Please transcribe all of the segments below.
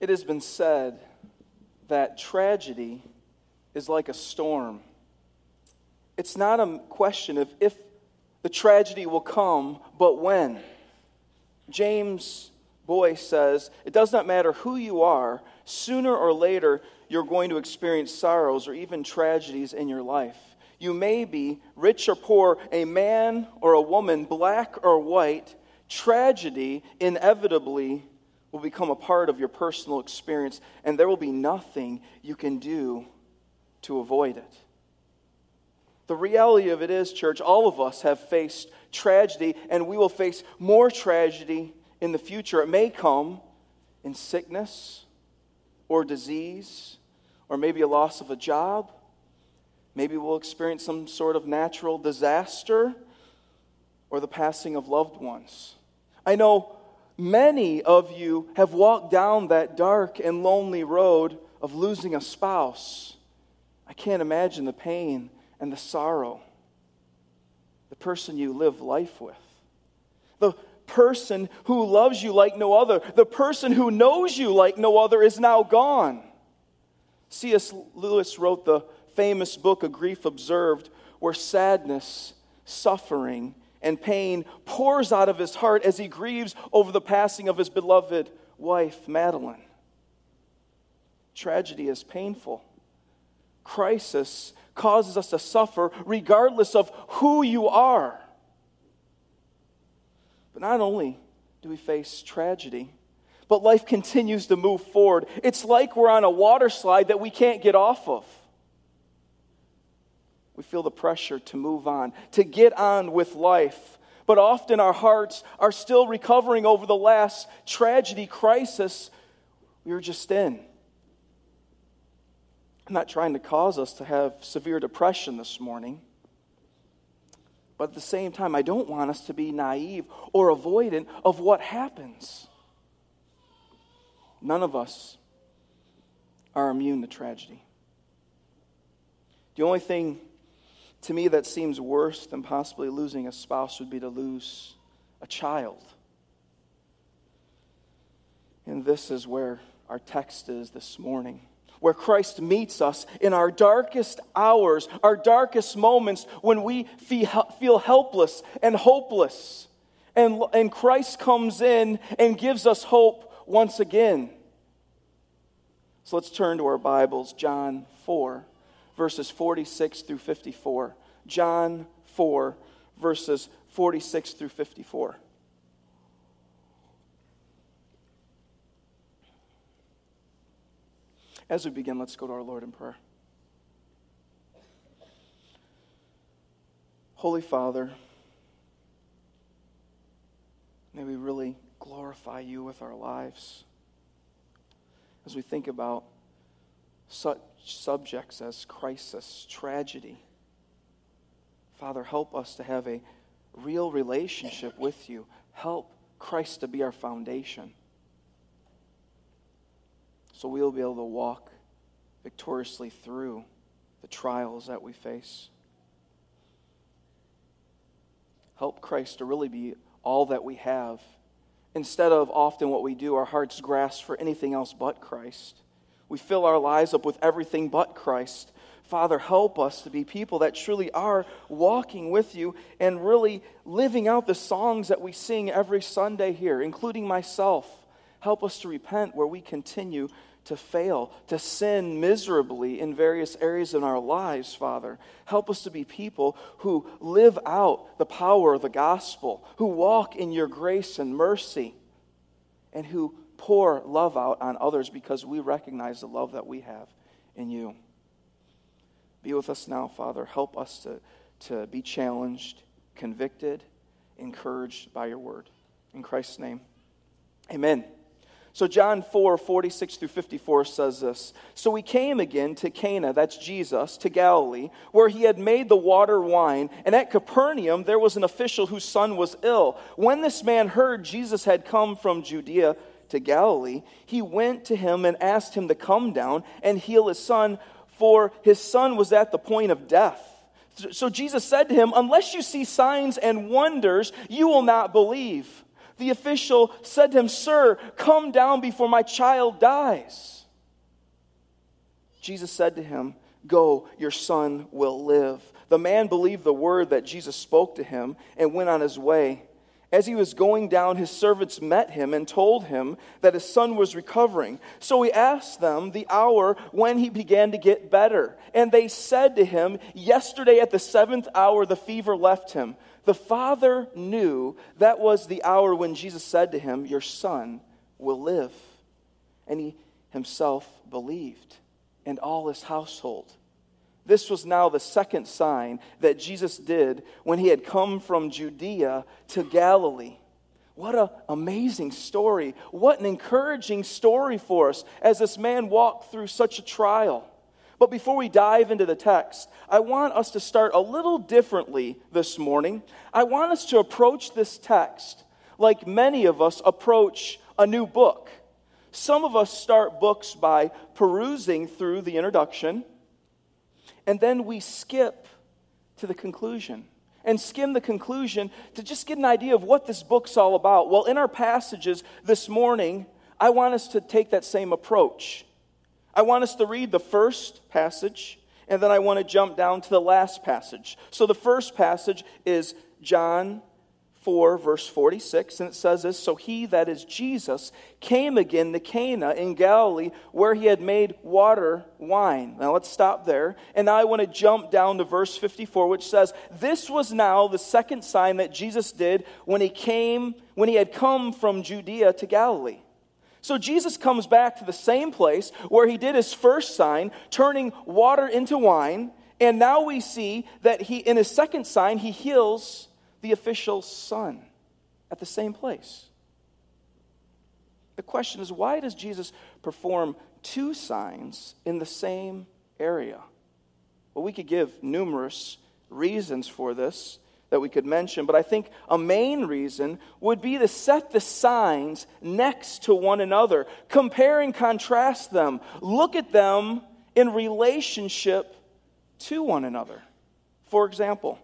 It has been said that tragedy is like a storm. It's not a question of if the tragedy will come, but when. James Boice says, It does not matter who you are, sooner or later you're going to experience sorrows or even tragedies in your life. You may be rich or poor, a man or a woman, black or white. Tragedy inevitably will become a part of your personal experience, and there will be nothing you can do to avoid it. The reality of it is, church, all of us have faced tragedy, and we will face more tragedy in the future. It may come in sickness or disease, or maybe a loss of a job. Maybe we'll experience some sort of natural disaster or the passing of loved ones. I know many of you have walked down that dark and lonely road of losing a spouse. I can't imagine the pain and the sorrow. The person you live life with. The person who loves you like no other. The person who knows you like no other is now gone. C.S. Lewis wrote the famous book, A Grief Observed, where sadness, suffering, and pain pours out of his heart as he grieves over the passing of his beloved wife, Madeline. Tragedy is painful. Crisis causes us to suffer regardless of who you are. But not only do we face tragedy, but life continues to move forward. It's like we're on a water slide that we can't get off of. We feel the pressure to move on, to get on with life. But often our hearts are still recovering over the last tragedy, crisis we were just in. I'm not trying to cause us to have severe depression this morning. But at the same time, I don't want us to be naive or avoidant of what happens. None of us are immune to tragedy. The only thing to me, that seems worse than possibly losing a spouse would be to lose a child. And this is where our text is this morning, where Christ meets us in our darkest hours, our darkest moments when we feel helpless and hopeless. And, and Christ comes in and gives us hope once again. So let's turn to our Bibles, John 4 verses 46 through 54. John 4, verses 46 through 54. As we begin, let's go to our Lord in prayer. Holy Father, may we really glorify you with our lives as we think about such subjects as crisis, tragedy. Father, help us to have a real relationship with you. Help Christ to be our foundation. So we'll be able to walk victoriously through the trials that we face. Help Christ to really be all that we have. Instead of often what we do, our hearts grasp for anything else but Christ. We fill our lives up with everything but Christ. Father, help us to be people that truly are walking with you and really living out the songs that we sing every Sunday here, including myself. Help us to repent where we continue to fail, to sin miserably in various areas in our lives, Father. Help us to be people who live out the power of the gospel, who walk in your grace and mercy, and who pour love out on others because we recognize the love that we have in you. Be with us now, Father. Help us to, to be challenged, convicted, encouraged by your word. In Christ's name, amen. So, John 4 46 through 54 says this So we came again to Cana, that's Jesus, to Galilee, where he had made the water wine. And at Capernaum, there was an official whose son was ill. When this man heard Jesus had come from Judea to Galilee, he went to him and asked him to come down and heal his son, for his son was at the point of death. So Jesus said to him, Unless you see signs and wonders, you will not believe. The official said to him, Sir, come down before my child dies. Jesus said to him, Go, your son will live. The man believed the word that Jesus spoke to him and went on his way. As he was going down, his servants met him and told him that his son was recovering. So he asked them the hour when he began to get better. And they said to him, Yesterday at the seventh hour, the fever left him. The father knew that was the hour when Jesus said to him, Your son will live. And he himself believed, and all his household. This was now the second sign that Jesus did when he had come from Judea to Galilee. What an amazing story. What an encouraging story for us as this man walked through such a trial. But before we dive into the text, I want us to start a little differently this morning. I want us to approach this text like many of us approach a new book. Some of us start books by perusing through the introduction, and then we skip to the conclusion and skim the conclusion to just get an idea of what this book's all about. Well, in our passages this morning, I want us to take that same approach. I want us to read the first passage, and then I want to jump down to the last passage. So the first passage is John 4, verse 46, and it says this So he, that is Jesus, came again to Cana in Galilee, where he had made water wine. Now let's stop there. And I want to jump down to verse 54, which says, This was now the second sign that Jesus did when he came, when he had come from Judea to Galilee. So Jesus comes back to the same place where he did his first sign, turning water into wine. And now we see that he, in his second sign, he heals the official's son at the same place. The question is why does Jesus perform two signs in the same area? Well, we could give numerous reasons for this that we could mention, but I think a main reason would be to set the signs next to one another, compare and contrast them, look at them in relationship to one another. For example,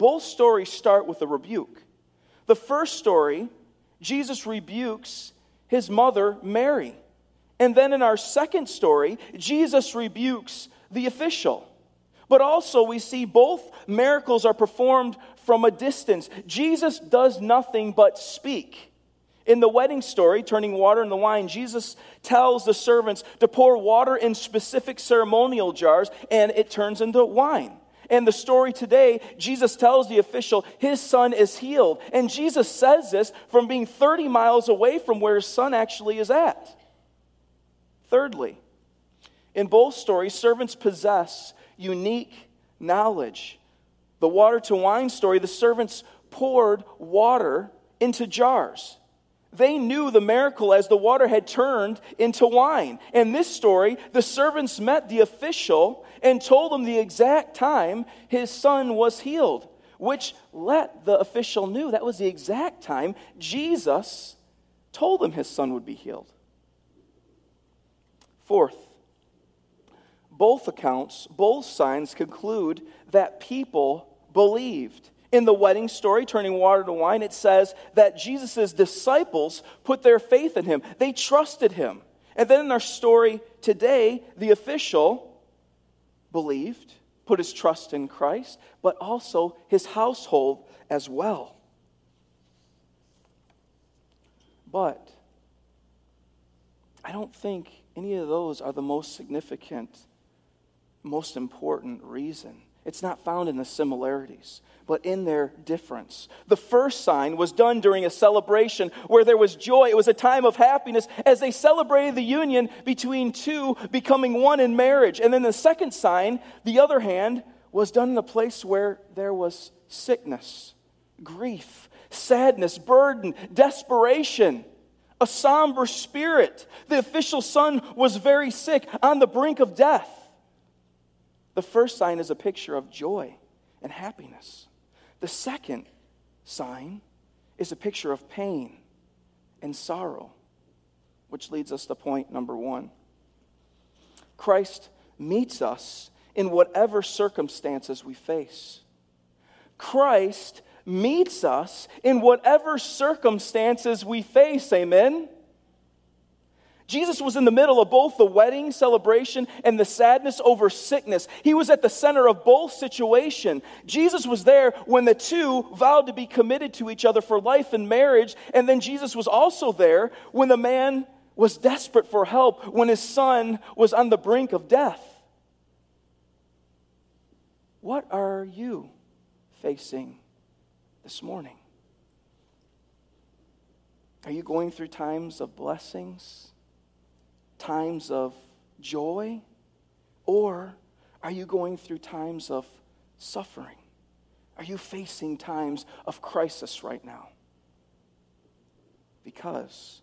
both stories start with a rebuke. The first story, Jesus rebukes his mother, Mary. And then in our second story, Jesus rebukes the official. But also, we see both miracles are performed from a distance. Jesus does nothing but speak. In the wedding story, turning water into wine, Jesus tells the servants to pour water in specific ceremonial jars, and it turns into wine. And the story today, Jesus tells the official his son is healed. And Jesus says this from being 30 miles away from where his son actually is at. Thirdly, in both stories, servants possess unique knowledge. The water to wine story, the servants poured water into jars. They knew the miracle as the water had turned into wine. In this story, the servants met the official and told him the exact time his son was healed, which let the official knew that was the exact time Jesus told him his son would be healed. Fourth, both accounts, both signs conclude that people believed. In the wedding story, turning water to wine, it says that Jesus' disciples put their faith in him. They trusted him. And then in our story today, the official believed, put his trust in Christ, but also his household as well. But I don't think any of those are the most significant most important reason. It's not found in the similarities, but in their difference. The first sign was done during a celebration where there was joy. It was a time of happiness as they celebrated the union between two becoming one in marriage. And then the second sign, the other hand, was done in a place where there was sickness, grief, sadness, burden, desperation a somber spirit. The official son was very sick, on the brink of death. The first sign is a picture of joy and happiness. The second sign is a picture of pain and sorrow, which leads us to point number one. Christ meets us in whatever circumstances we face. Christ meets us in whatever circumstances we face. Amen? Jesus was in the middle of both the wedding celebration and the sadness over sickness. He was at the center of both situations. Jesus was there when the two vowed to be committed to each other for life and marriage, and then Jesus was also there when the man was desperate for help, when his son was on the brink of death. What are you facing this morning? Are you going through times of blessings? Times of joy? Or are you going through times of suffering? Are you facing times of crisis right now? Because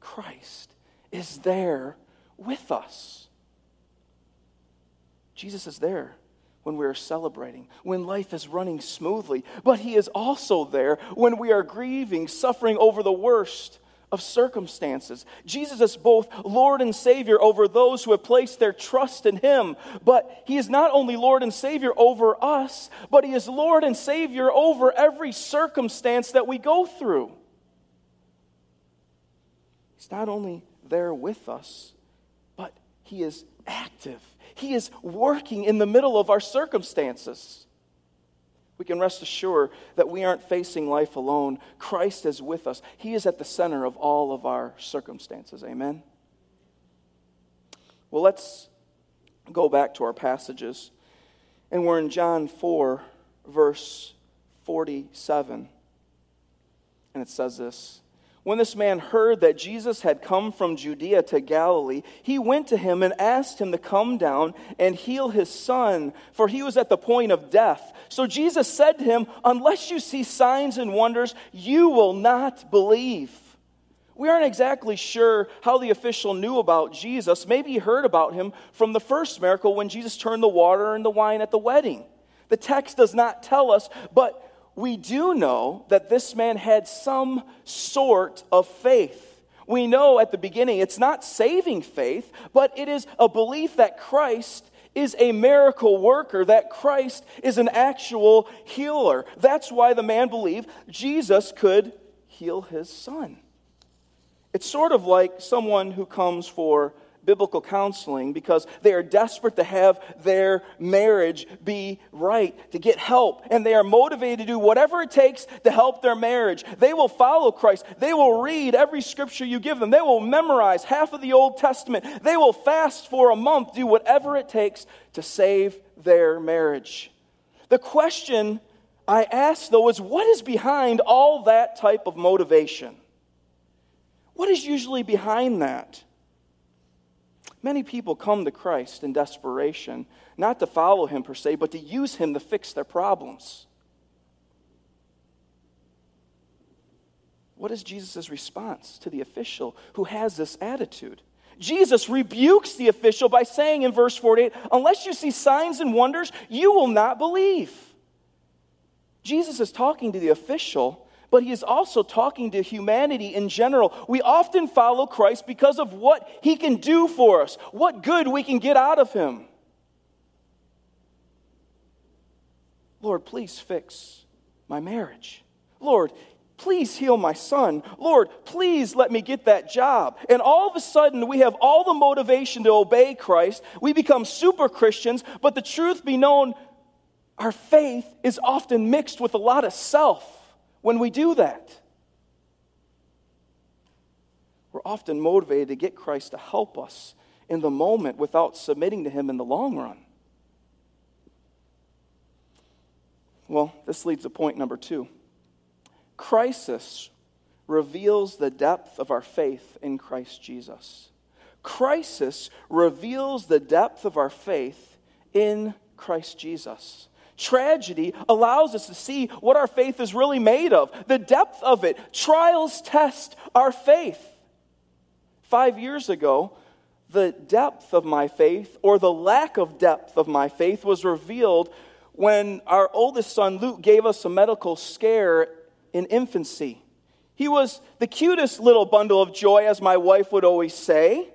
Christ is there with us. Jesus is there when we are celebrating, when life is running smoothly, but He is also there when we are grieving, suffering over the worst of circumstances. Jesus is both Lord and Savior over those who have placed their trust in Him, but He is not only Lord and Savior over us, but He is Lord and Savior over every circumstance that we go through. He's not only there with us, but He is active. He is working in the middle of our circumstances we can rest assured that we aren't facing life alone. Christ is with us, He is at the center of all of our circumstances. Amen? Well, let's go back to our passages. And we're in John 4, verse 47. And it says this when this man heard that Jesus had come from Judea to Galilee, he went to him and asked him to come down and heal his son, for he was at the point of death. So Jesus said to him, Unless you see signs and wonders, you will not believe. We aren't exactly sure how the official knew about Jesus. Maybe he heard about him from the first miracle when Jesus turned the water into wine at the wedding. The text does not tell us, but we do know that this man had some sort of faith. We know at the beginning it's not saving faith, but it is a belief that Christ is a miracle worker, that Christ is an actual healer. That's why the man believed Jesus could heal his son. It's sort of like someone who comes for biblical counseling because they are desperate to have their marriage be right, to get help, and they are motivated to do whatever it takes to help their marriage. They will follow Christ. They will read every scripture you give them. They will memorize half of the Old Testament. They will fast for a month, do whatever it takes to save their marriage. The question I ask, though, is what is behind all that type of motivation? What is usually behind that? Many people come to Christ in desperation, not to follow him per se, but to use him to fix their problems. What is Jesus' response to the official who has this attitude? Jesus rebukes the official by saying in verse 48 Unless you see signs and wonders, you will not believe. Jesus is talking to the official but he is also talking to humanity in general. We often follow Christ because of what he can do for us, what good we can get out of him. Lord, please fix my marriage. Lord, please heal my son. Lord, please let me get that job. And all of a sudden, we have all the motivation to obey Christ. We become super Christians, but the truth be known, our faith is often mixed with a lot of self when we do that. We're often motivated to get Christ to help us in the moment without submitting to Him in the long run. Well, this leads to point number two. Crisis reveals the depth of our faith in Christ Jesus. Crisis reveals the depth of our faith in Christ Jesus. Tragedy allows us to see what our faith is really made of, the depth of it. Trials test our faith. Five years ago, the depth of my faith, or the lack of depth of my faith, was revealed when our oldest son, Luke, gave us a medical scare in infancy. He was the cutest little bundle of joy, as my wife would always say.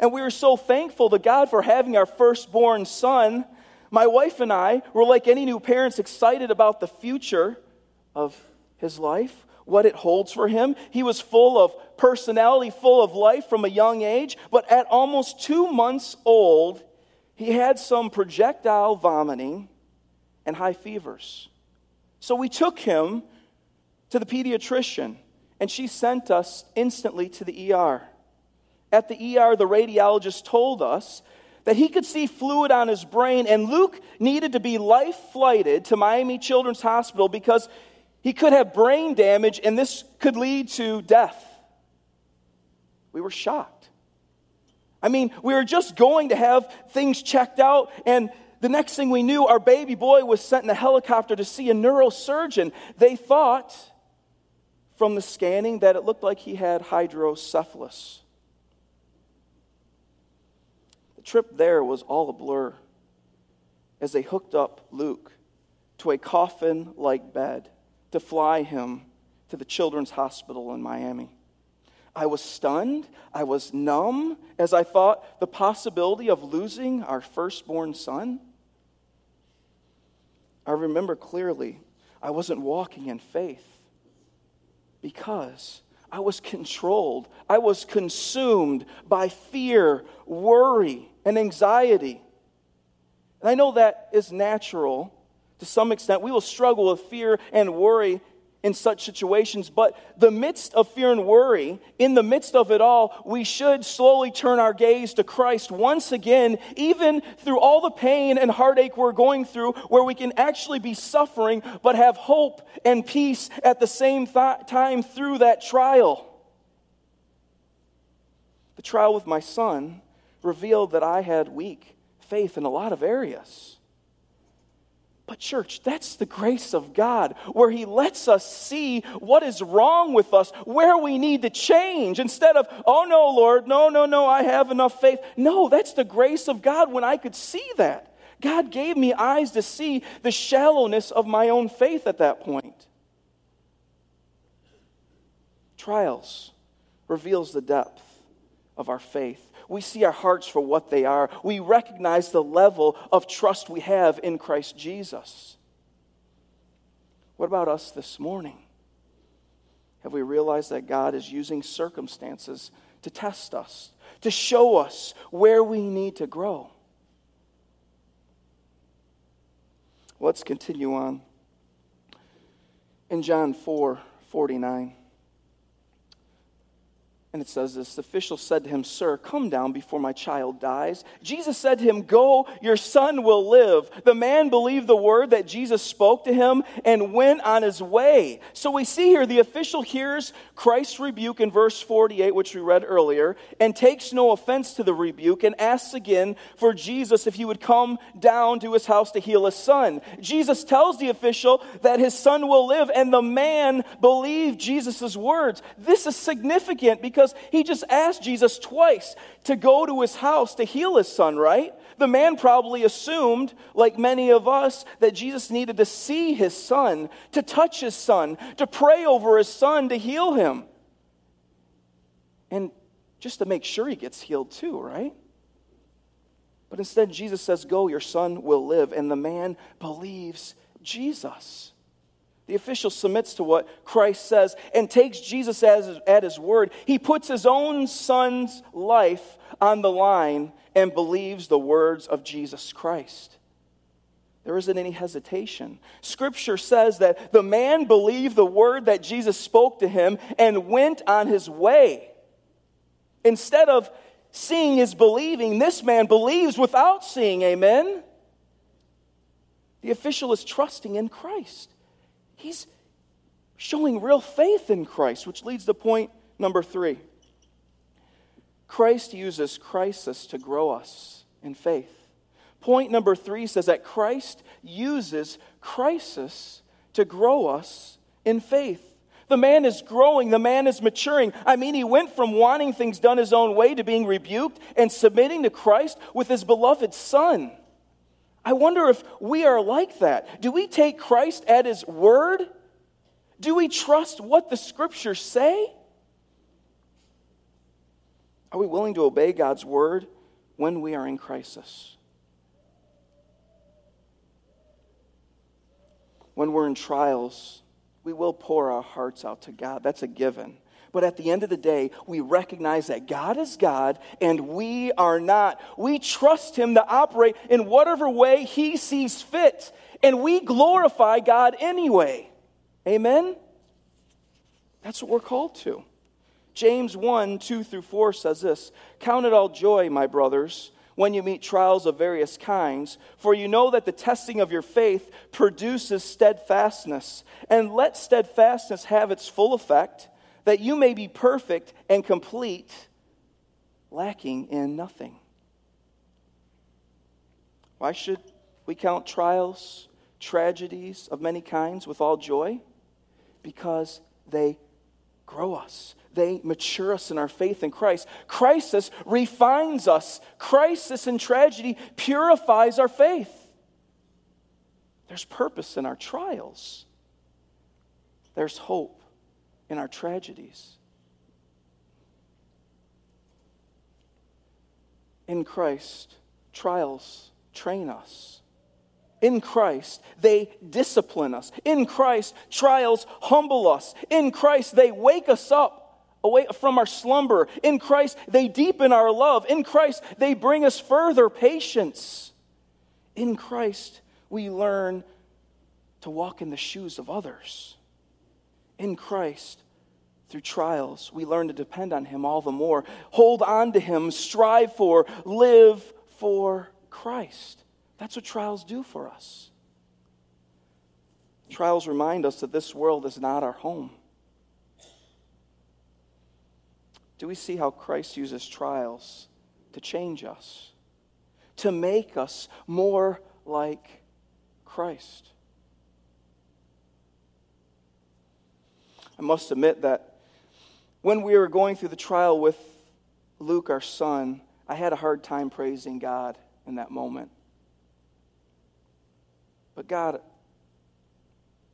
And we were so thankful to God for having our firstborn son my wife and I were like any new parents excited about the future, of his life, what it holds for him. He was full of personality, full of life from a young age, but at almost two months old, he had some projectile vomiting and high fevers. So we took him to the pediatrician, and she sent us instantly to the ER. At the ER, the radiologist told us that he could see fluid on his brain, and Luke needed to be life flighted to Miami Children's Hospital because he could have brain damage and this could lead to death. We were shocked. I mean, we were just going to have things checked out, and the next thing we knew, our baby boy was sent in a helicopter to see a neurosurgeon. They thought from the scanning that it looked like he had hydrocephalus. The trip there was all a blur as they hooked up Luke to a coffin like bed to fly him to the Children's Hospital in Miami. I was stunned. I was numb as I thought the possibility of losing our firstborn son. I remember clearly I wasn't walking in faith because I was controlled. I was consumed by fear, worry, and anxiety. And I know that is natural to some extent. We will struggle with fear and worry in such situations, but the midst of fear and worry, in the midst of it all, we should slowly turn our gaze to Christ once again, even through all the pain and heartache we're going through, where we can actually be suffering but have hope and peace at the same th- time through that trial. The trial with my son revealed that I had weak faith in a lot of areas. But, church, that's the grace of God, where He lets us see what is wrong with us, where we need to change, instead of, oh no, Lord, no, no, no, I have enough faith. No, that's the grace of God when I could see that. God gave me eyes to see the shallowness of my own faith at that point. Trials reveals the depth of our faith we see our hearts for what they are. We recognize the level of trust we have in Christ Jesus. What about us this morning? Have we realized that God is using circumstances to test us, to show us where we need to grow? Let's continue on. In John 4 49. And it says this The official said to him, Sir, come down before my child dies. Jesus said to him, Go, your son will live. The man believed the word that Jesus spoke to him and went on his way. So we see here the official hears Christ's rebuke in verse 48, which we read earlier, and takes no offense to the rebuke and asks again for Jesus if he would come down to his house to heal his son. Jesus tells the official that his son will live, and the man believed Jesus' words. This is significant because because he just asked Jesus twice to go to his house to heal his son, right? The man probably assumed, like many of us, that Jesus needed to see his son, to touch his son, to pray over his son, to heal him. And just to make sure he gets healed too, right? But instead, Jesus says, Go, your son will live. And the man believes Jesus. The official submits to what Christ says and takes Jesus as, at his word. He puts his own son's life on the line and believes the words of Jesus Christ. There isn't any hesitation. Scripture says that the man believed the word that Jesus spoke to him and went on his way. Instead of seeing is believing, this man believes without seeing. Amen? The official is trusting in Christ. He's showing real faith in Christ, which leads to point number three. Christ uses crisis to grow us in faith. Point number three says that Christ uses crisis to grow us in faith. The man is growing, the man is maturing. I mean, he went from wanting things done his own way to being rebuked and submitting to Christ with his beloved Son. I wonder if we are like that. Do we take Christ at his word? Do we trust what the scriptures say? Are we willing to obey God's word when we are in crisis? When we're in trials, we will pour our hearts out to God. That's a given. But at the end of the day, we recognize that God is God and we are not. We trust Him to operate in whatever way He sees fit, and we glorify God anyway. Amen? That's what we're called to. James 1 2 through 4 says this Count it all joy, my brothers, when you meet trials of various kinds, for you know that the testing of your faith produces steadfastness. And let steadfastness have its full effect, that you may be perfect and complete, lacking in nothing. Why should we count trials, tragedies of many kinds with all joy? Because they grow us. They mature us in our faith in Christ. Crisis refines us. Crisis and tragedy purifies our faith. There's purpose in our trials. There's hope in our tragedies. In Christ, trials train us. In Christ, they discipline us. In Christ, trials humble us. In Christ, they wake us up away from our slumber. In Christ, they deepen our love. In Christ, they bring us further patience. In Christ, we learn to walk in the shoes of others. In Christ, through trials, we learn to depend on Him all the more. Hold on to Him, strive for, live for Christ. That's what trials do for us. Trials remind us that this world is not our home. Do we see how Christ uses trials to change us, to make us more like Christ? I must admit that when we were going through the trial with Luke, our son, I had a hard time praising God in that moment. But God,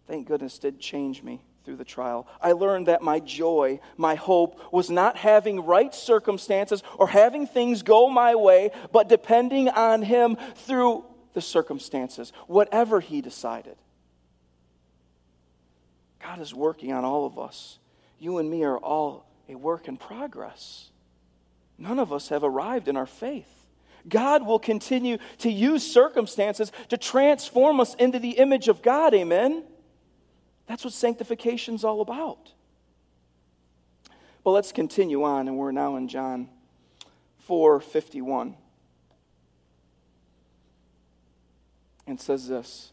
thank goodness, did change me through the trial. I learned that my joy, my hope, was not having right circumstances or having things go my way, but depending on Him through the circumstances, whatever He decided. God is working on all of us. You and me are all a work in progress. None of us have arrived in our faith. God will continue to use circumstances to transform us into the image of God. Amen? That's what sanctification's all about. Well, let's continue on, and we're now in John 4 51. And says this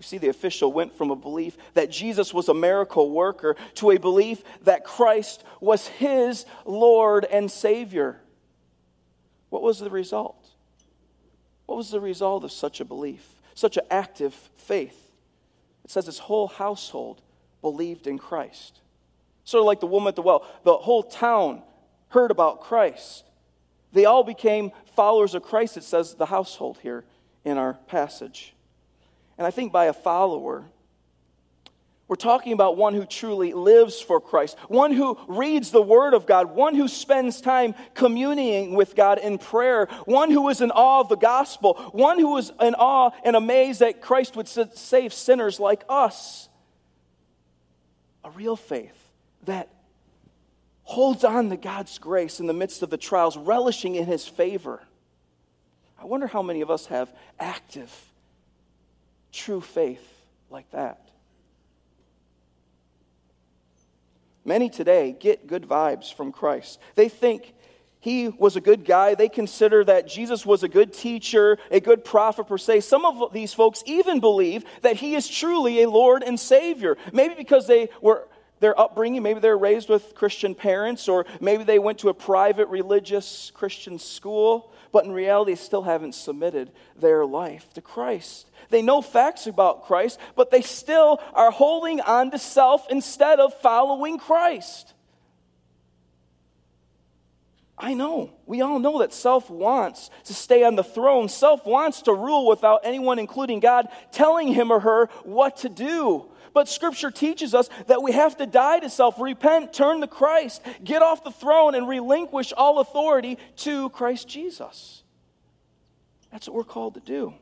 We see the official went from a belief that Jesus was a miracle worker to a belief that Christ was his Lord and Savior. What was the result? What was the result of such a belief, such an active faith? It says his whole household believed in Christ. Sort of like the woman at the well, the whole town heard about Christ. They all became followers of Christ, it says the household here in our passage. And I think by a follower, we're talking about one who truly lives for Christ, one who reads the Word of God, one who spends time communing with God in prayer, one who is in awe of the gospel, one who is in awe and amazed that Christ would save sinners like us. A real faith that holds on to God's grace in the midst of the trials, relishing in His favor. I wonder how many of us have active true faith like that. Many today get good vibes from Christ. They think he was a good guy. They consider that Jesus was a good teacher, a good prophet per se. Some of these folks even believe that he is truly a Lord and Savior. Maybe because they were their upbringing, maybe they're raised with Christian parents, or maybe they went to a private religious Christian school, but in reality still haven't submitted their life to Christ. They know facts about Christ, but they still are holding on to self instead of following Christ. I know. We all know that self wants to stay on the throne. Self wants to rule without anyone, including God, telling him or her what to do. But Scripture teaches us that we have to die to self, repent, turn to Christ, get off the throne, and relinquish all authority to Christ Jesus. That's what we're called to do.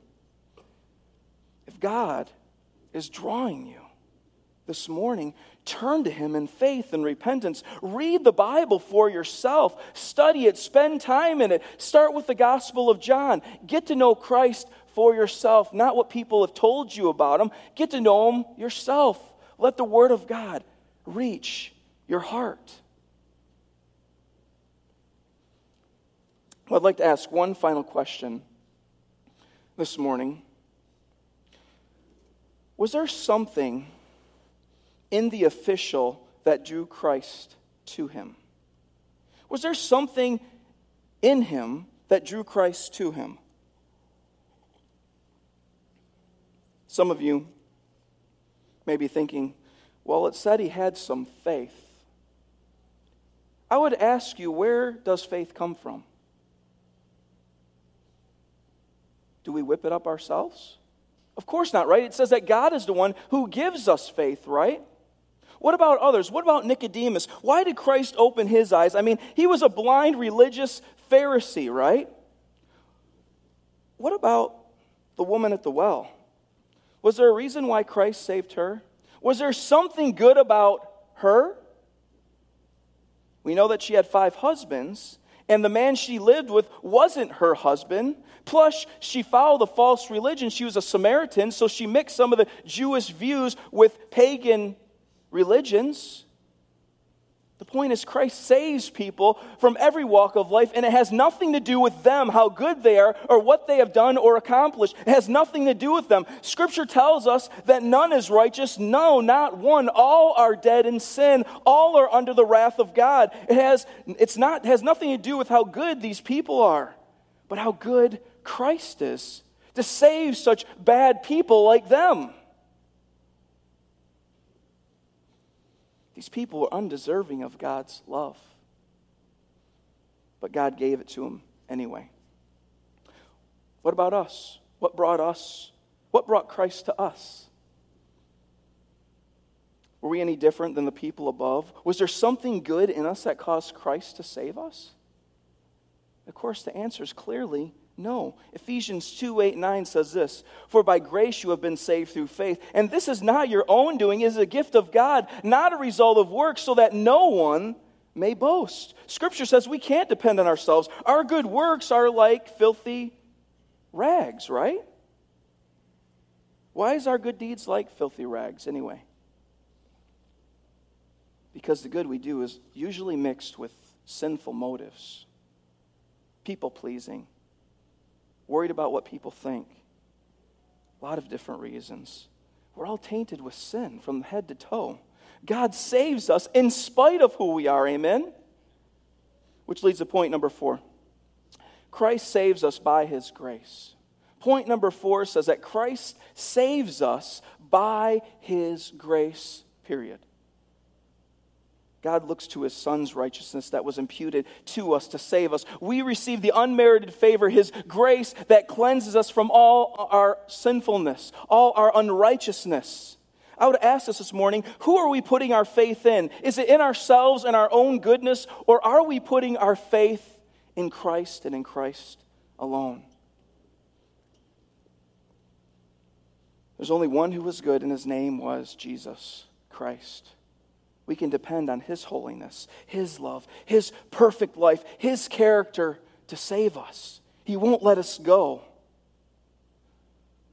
If God is drawing you this morning, turn to Him in faith and repentance. Read the Bible for yourself, study it, spend time in it. Start with the Gospel of John. Get to know Christ for yourself, not what people have told you about Him. Get to know Him yourself. Let the Word of God reach your heart. I'd like to ask one final question this morning. Was there something in the official that drew Christ to him? Was there something in him that drew Christ to him? Some of you may be thinking, well, it said he had some faith. I would ask you, where does faith come from? Do we whip it up ourselves? Of course not, right? It says that God is the one who gives us faith, right? What about others? What about Nicodemus? Why did Christ open his eyes? I mean, he was a blind religious Pharisee, right? What about the woman at the well? Was there a reason why Christ saved her? Was there something good about her? We know that she had five husbands, and the man she lived with wasn't her husband. Plus, she followed the false religion. She was a Samaritan, so she mixed some of the Jewish views with pagan religions. The point is, Christ saves people from every walk of life, and it has nothing to do with them, how good they are, or what they have done or accomplished. It has nothing to do with them. Scripture tells us that none is righteous, no, not one. All are dead in sin, all are under the wrath of God. It has, it's not, has nothing to do with how good these people are, but how good Christ is to save such bad people like them. These people were undeserving of God's love. But God gave it to them anyway. What about us? What brought us? What brought Christ to us? Were we any different than the people above? Was there something good in us that caused Christ to save us? Of course, the answer is clearly no. Ephesians 2 8 9 says this For by grace you have been saved through faith. And this is not your own doing, it is a gift of God, not a result of works, so that no one may boast. Scripture says we can't depend on ourselves. Our good works are like filthy rags, right? Why is our good deeds like filthy rags anyway? Because the good we do is usually mixed with sinful motives, people pleasing worried about what people think. A lot of different reasons. We're all tainted with sin from head to toe. God saves us in spite of who we are, amen? Which leads to point number four Christ saves us by his grace. Point number four says that Christ saves us by his grace, period. God looks to his son's righteousness that was imputed to us to save us. We receive the unmerited favor, his grace that cleanses us from all our sinfulness, all our unrighteousness. I would ask us this morning who are we putting our faith in? Is it in ourselves and our own goodness, or are we putting our faith in Christ and in Christ alone? There's only one who was good, and his name was Jesus Christ we can depend on His holiness, His love, His perfect life, His character to save us. He won't let us go.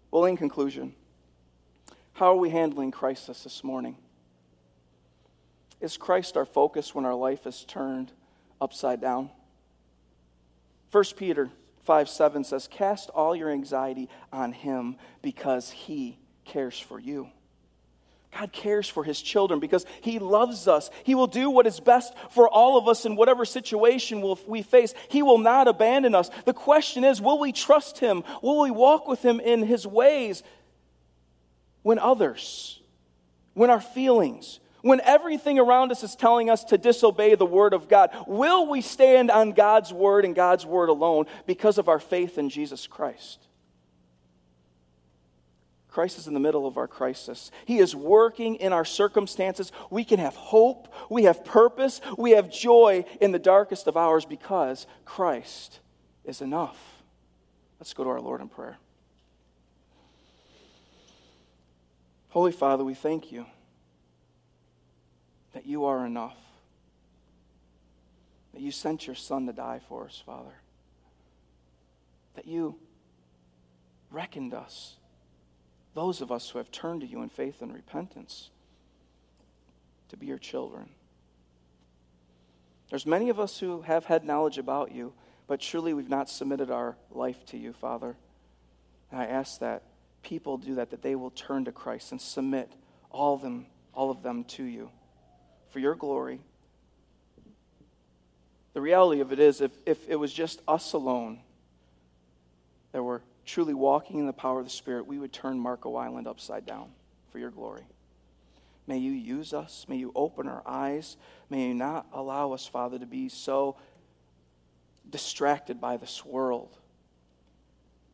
Well, in conclusion, how are we handling crisis this morning? Is Christ our focus when our life is turned upside down? 1 Peter 5 7 says, Cast all your anxiety on him because he cares for you. God cares for his children because he loves us. He will do what is best for all of us in whatever situation we face. He will not abandon us. The question is will we trust him? Will we walk with him in his ways when others, when our feelings, when everything around us is telling us to disobey the Word of God, will we stand on God's Word and God's Word alone because of our faith in Jesus Christ? Christ is in the middle of our crisis. He is working in our circumstances. We can have hope, we have purpose, we have joy in the darkest of hours because Christ is enough. Let's go to our Lord in prayer. Holy Father, we thank you that you are enough, that you sent your Son to die for us, Father, that you reckoned us, those of us who have turned to you in faith and repentance, to be your children. There's many of us who have had knowledge about you, but truly we've not submitted our life to you, Father. And I ask that people do that, that they will turn to Christ and submit all of them, all of them to you for your glory. The reality of it is, if, if it was just us alone that were truly walking in the power of the Spirit, we would turn Marco Island upside down for your glory. May you use us. May you open our eyes. May you not allow us, Father, to be so distracted by this world,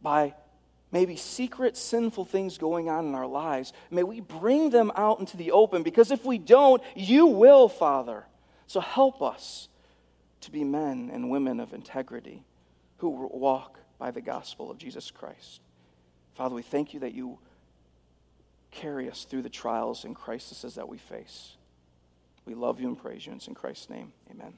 by maybe secret sinful things going on in our lives, may we bring them out into the open because if we don't, you will, Father. So help us to be men and women of integrity who walk by the gospel of Jesus Christ. Father, we thank you that you carry us through the trials and crises that we face. We love you and praise you. And it's in Christ's name. Amen.